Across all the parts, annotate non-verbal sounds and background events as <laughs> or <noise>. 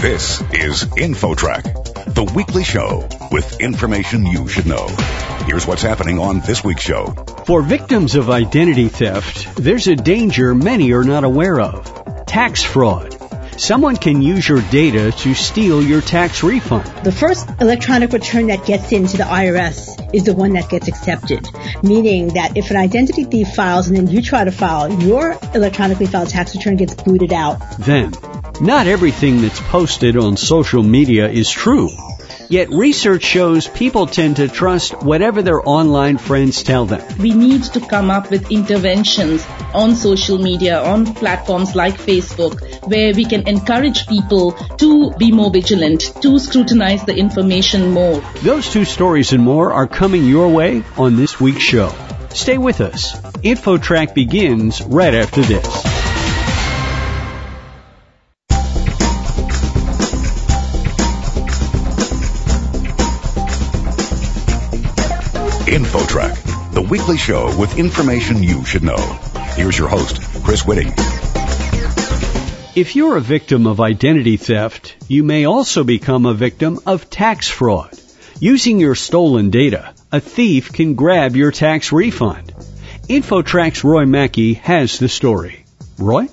This is InfoTrack, the weekly show with information you should know. Here's what's happening on this week's show. For victims of identity theft, there's a danger many are not aware of. Tax fraud. Someone can use your data to steal your tax refund. The first electronic return that gets into the IRS is the one that gets accepted, meaning that if an identity thief files and then you try to file, your electronically filed tax return gets booted out. Then, not everything that's posted on social media is true. Yet research shows people tend to trust whatever their online friends tell them. We need to come up with interventions on social media, on platforms like Facebook, where we can encourage people to be more vigilant, to scrutinize the information more. Those two stories and more are coming your way on this week's show. Stay with us. InfoTrack begins right after this. InfoTrack, the weekly show with information you should know. Here's your host, Chris Whitting. If you're a victim of identity theft, you may also become a victim of tax fraud. Using your stolen data, a thief can grab your tax refund. InfoTrack's Roy Mackey has the story. Roy?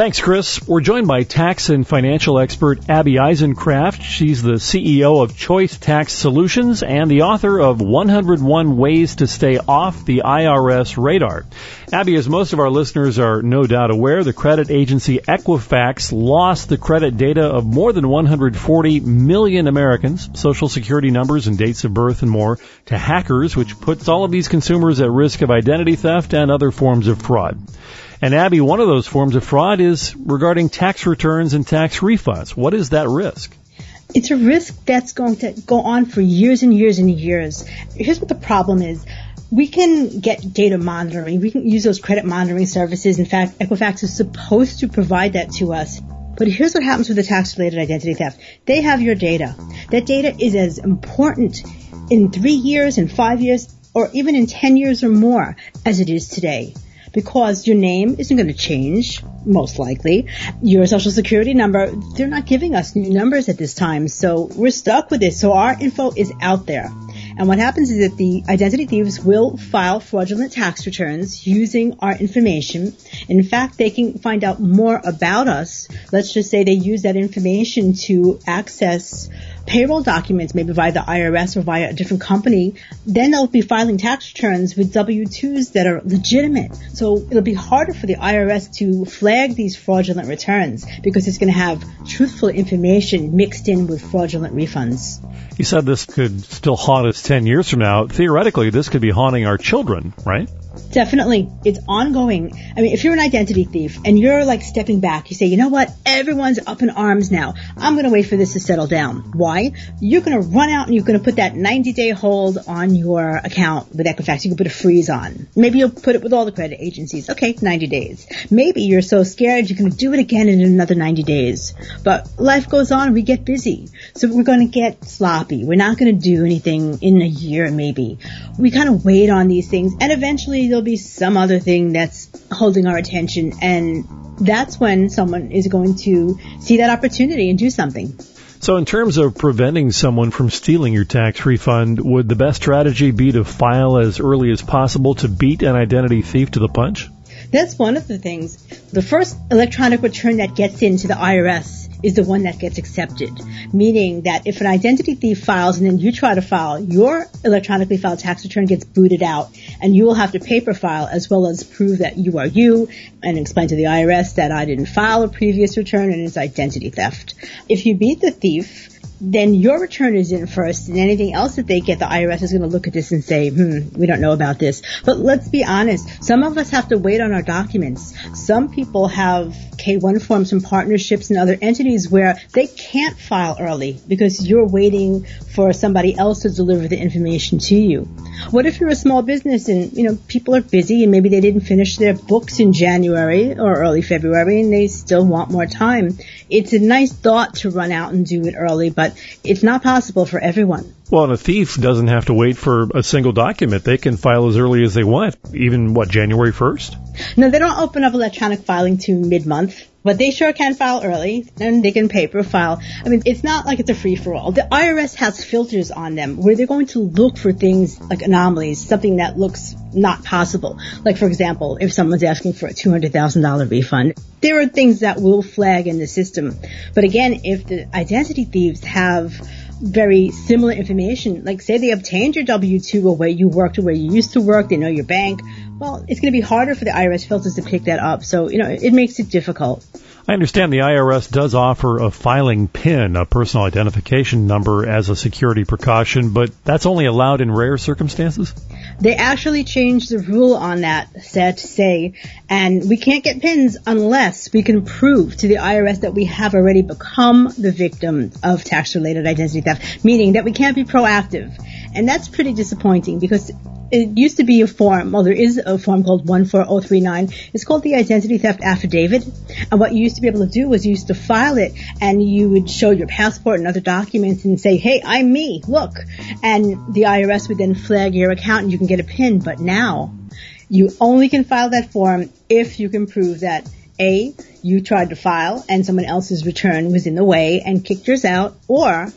Thanks, Chris. We're joined by tax and financial expert Abby Eisenkraft. She's the CEO of Choice Tax Solutions and the author of 101 Ways to Stay Off the IRS Radar. Abby, as most of our listeners are no doubt aware, the credit agency Equifax lost the credit data of more than 140 million Americans, social security numbers and dates of birth and more, to hackers, which puts all of these consumers at risk of identity theft and other forms of fraud. And Abby, one of those forms of fraud is regarding tax returns and tax refunds. What is that risk? It's a risk that's going to go on for years and years and years. Here's what the problem is. We can get data monitoring. We can use those credit monitoring services. In fact, Equifax is supposed to provide that to us. But here's what happens with the tax related identity theft. They have your data. That data is as important in three years, in five years, or even in 10 years or more as it is today because your name isn't going to change, most likely. Your social security number, they're not giving us new numbers at this time, so we're stuck with it. So our info is out there. And what happens is that the identity thieves will file fraudulent tax returns using our information. In fact, they can find out more about us. Let's just say they use that information to access payroll documents, maybe via the IRS or via a different company, then they'll be filing tax returns with W-2s that are legitimate. So it'll be harder for the IRS to flag these fraudulent returns because it's going to have truthful information mixed in with fraudulent refunds. You said this could still haunt us 10 years from now. Theoretically, this could be haunting our children, right? Definitely. It's ongoing. I mean, if you're an identity thief and you're like stepping back, you say, you know what? Everyone's up in arms now. I'm going to wait for this to settle down. Why? You're going to run out and you're going to put that 90 day hold on your account with Equifax. You can put a freeze on. Maybe you'll put it with all the credit agencies. Okay, 90 days. Maybe you're so scared you're going to do it again in another 90 days. But life goes on. We get busy. So we're going to get sloppy. We're not going to do anything in a year maybe. We kind of wait on these things and eventually there'll be some other thing that's holding our attention and that's when someone is going to see that opportunity and do something. So in terms of preventing someone from stealing your tax refund, would the best strategy be to file as early as possible to beat an identity thief to the punch? That's one of the things. The first electronic return that gets into the IRS is the one that gets accepted. Meaning that if an identity thief files and then you try to file, your electronically filed tax return gets booted out and you will have to paper file as well as prove that you are you and explain to the IRS that I didn't file a previous return and it's identity theft. If you beat the thief, then your return is in first and anything else that they get, the IRS is going to look at this and say, hmm, we don't know about this. But let's be honest. Some of us have to wait on our documents. Some people have K1 forms from partnerships and other entities where they can't file early because you're waiting for somebody else to deliver the information to you. What if you're a small business and, you know, people are busy and maybe they didn't finish their books in January or early February and they still want more time? It's a nice thought to run out and do it early, but it's not possible for everyone. Well, and a thief doesn't have to wait for a single document. They can file as early as they want, even what, January 1st? No, they don't open up electronic filing to mid-month. But they sure can file early and they can paper file. I mean, it's not like it's a free for all. The IRS has filters on them where they're going to look for things like anomalies, something that looks not possible. Like, for example, if someone's asking for a $200,000 refund, there are things that will flag in the system. But again, if the identity thieves have very similar information, like say they obtained your W-2 or where you worked or where you used to work, they know your bank, well, it's going to be harder for the IRS filters to pick that up. So, you know, it makes it difficult. I understand the IRS does offer a filing PIN, a personal identification number, as a security precaution, but that's only allowed in rare circumstances? They actually changed the rule on that, sad to say, and we can't get pins unless we can prove to the IRS that we have already become the victim of tax-related identity theft, meaning that we can't be proactive. And that's pretty disappointing because it used to be a form, well, there is a form called 14039. It's called the identity theft affidavit. And what you used to be able to do was you used to file it and you would show your passport and other documents and say, hey, I'm me, look. And the IRS would then flag your account and you can get a PIN. But now you only can file that form if you can prove that A, you tried to file and someone else's return was in the way and kicked yours out, or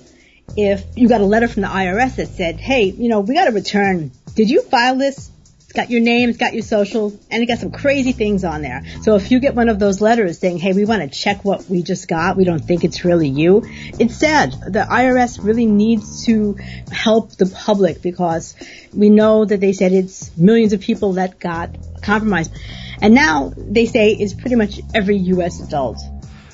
if you got a letter from the IRS that said, hey, you know, we got a return did you file this? It's got your name, it's got your social, and it got some crazy things on there. So if you get one of those letters saying, hey, we want to check what we just got, we don't think it's really you, it's sad. The IRS really needs to help the public because we know that they said it's millions of people that got compromised. And now they say it's pretty much every U.S. adult.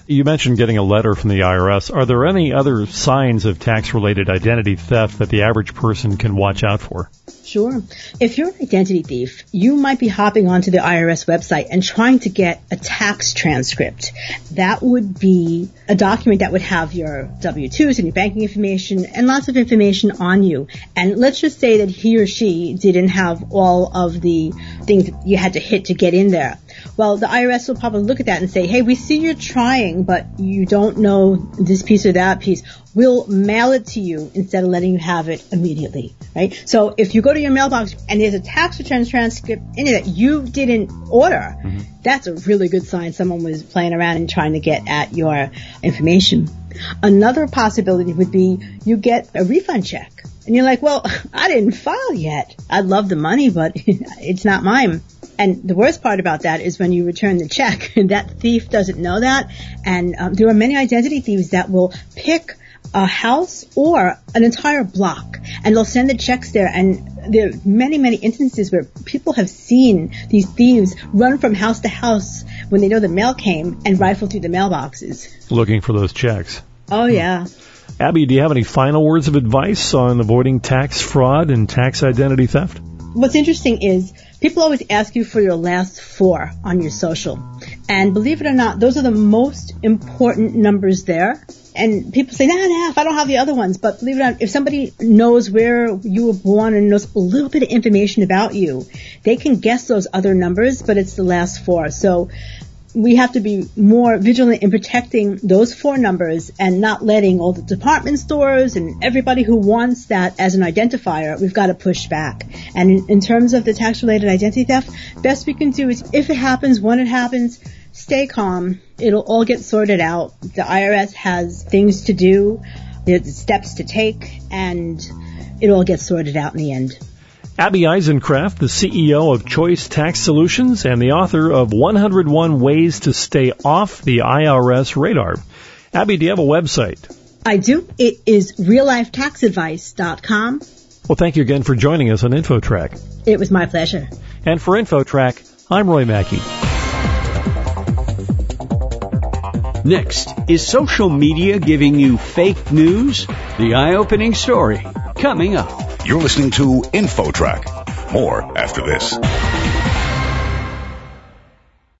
You mentioned getting a letter from the IRS. Are there any other signs of tax related identity theft that the average person can watch out for? Sure. If you're an identity thief, you might be hopping onto the IRS website and trying to get a tax transcript. That would be a document that would have your W-2s and your banking information and lots of information on you. And let's just say that he or she didn't have all of the things you had to hit to get in there. Well, the IRS will probably look at that and say, hey, we see you're trying, but you don't know this piece or that piece. We'll mail it to you instead of letting you have it immediately, right? So if you go to your mailbox and there's a tax return transcript in it that you didn't order, mm-hmm. that's a really good sign someone was playing around and trying to get at your information. Another possibility would be you get a refund check and you're like, well, <laughs> I didn't file yet. I'd love the money, but <laughs> it's not mine. And the worst part about that is when you return the check, <laughs> that thief doesn't know that. And um, there are many identity thieves that will pick a house or an entire block and they'll send the checks there and there are many, many instances where people have seen these thieves run from house to house when they know the mail came and rifle through the mailboxes. Looking for those checks. Oh yeah. Abby, do you have any final words of advice on avoiding tax fraud and tax identity theft? What's interesting is people always ask you for your last four on your social. And believe it or not, those are the most important numbers there. And people say, nah, nah, I don't have the other ones. But believe it or not, if somebody knows where you were born and knows a little bit of information about you, they can guess those other numbers, but it's the last four. So we have to be more vigilant in protecting those four numbers and not letting all the department stores and everybody who wants that as an identifier, we've got to push back. And in, in terms of the tax related identity theft, best we can do is if it happens, when it happens, stay calm. It'll all get sorted out. The IRS has things to do, there's steps to take, and it'll all get sorted out in the end. Abby Eisenkraft, the CEO of Choice Tax Solutions and the author of 101 Ways to Stay Off the IRS Radar. Abby, do you have a website? I do. It is reallifetaxadvice.com. Well, thank you again for joining us on InfoTrack. It was my pleasure. And for InfoTrack, I'm Roy Mackey. Next, is social media giving you fake news? The eye-opening story coming up. You're listening to InfoTrack. More after this.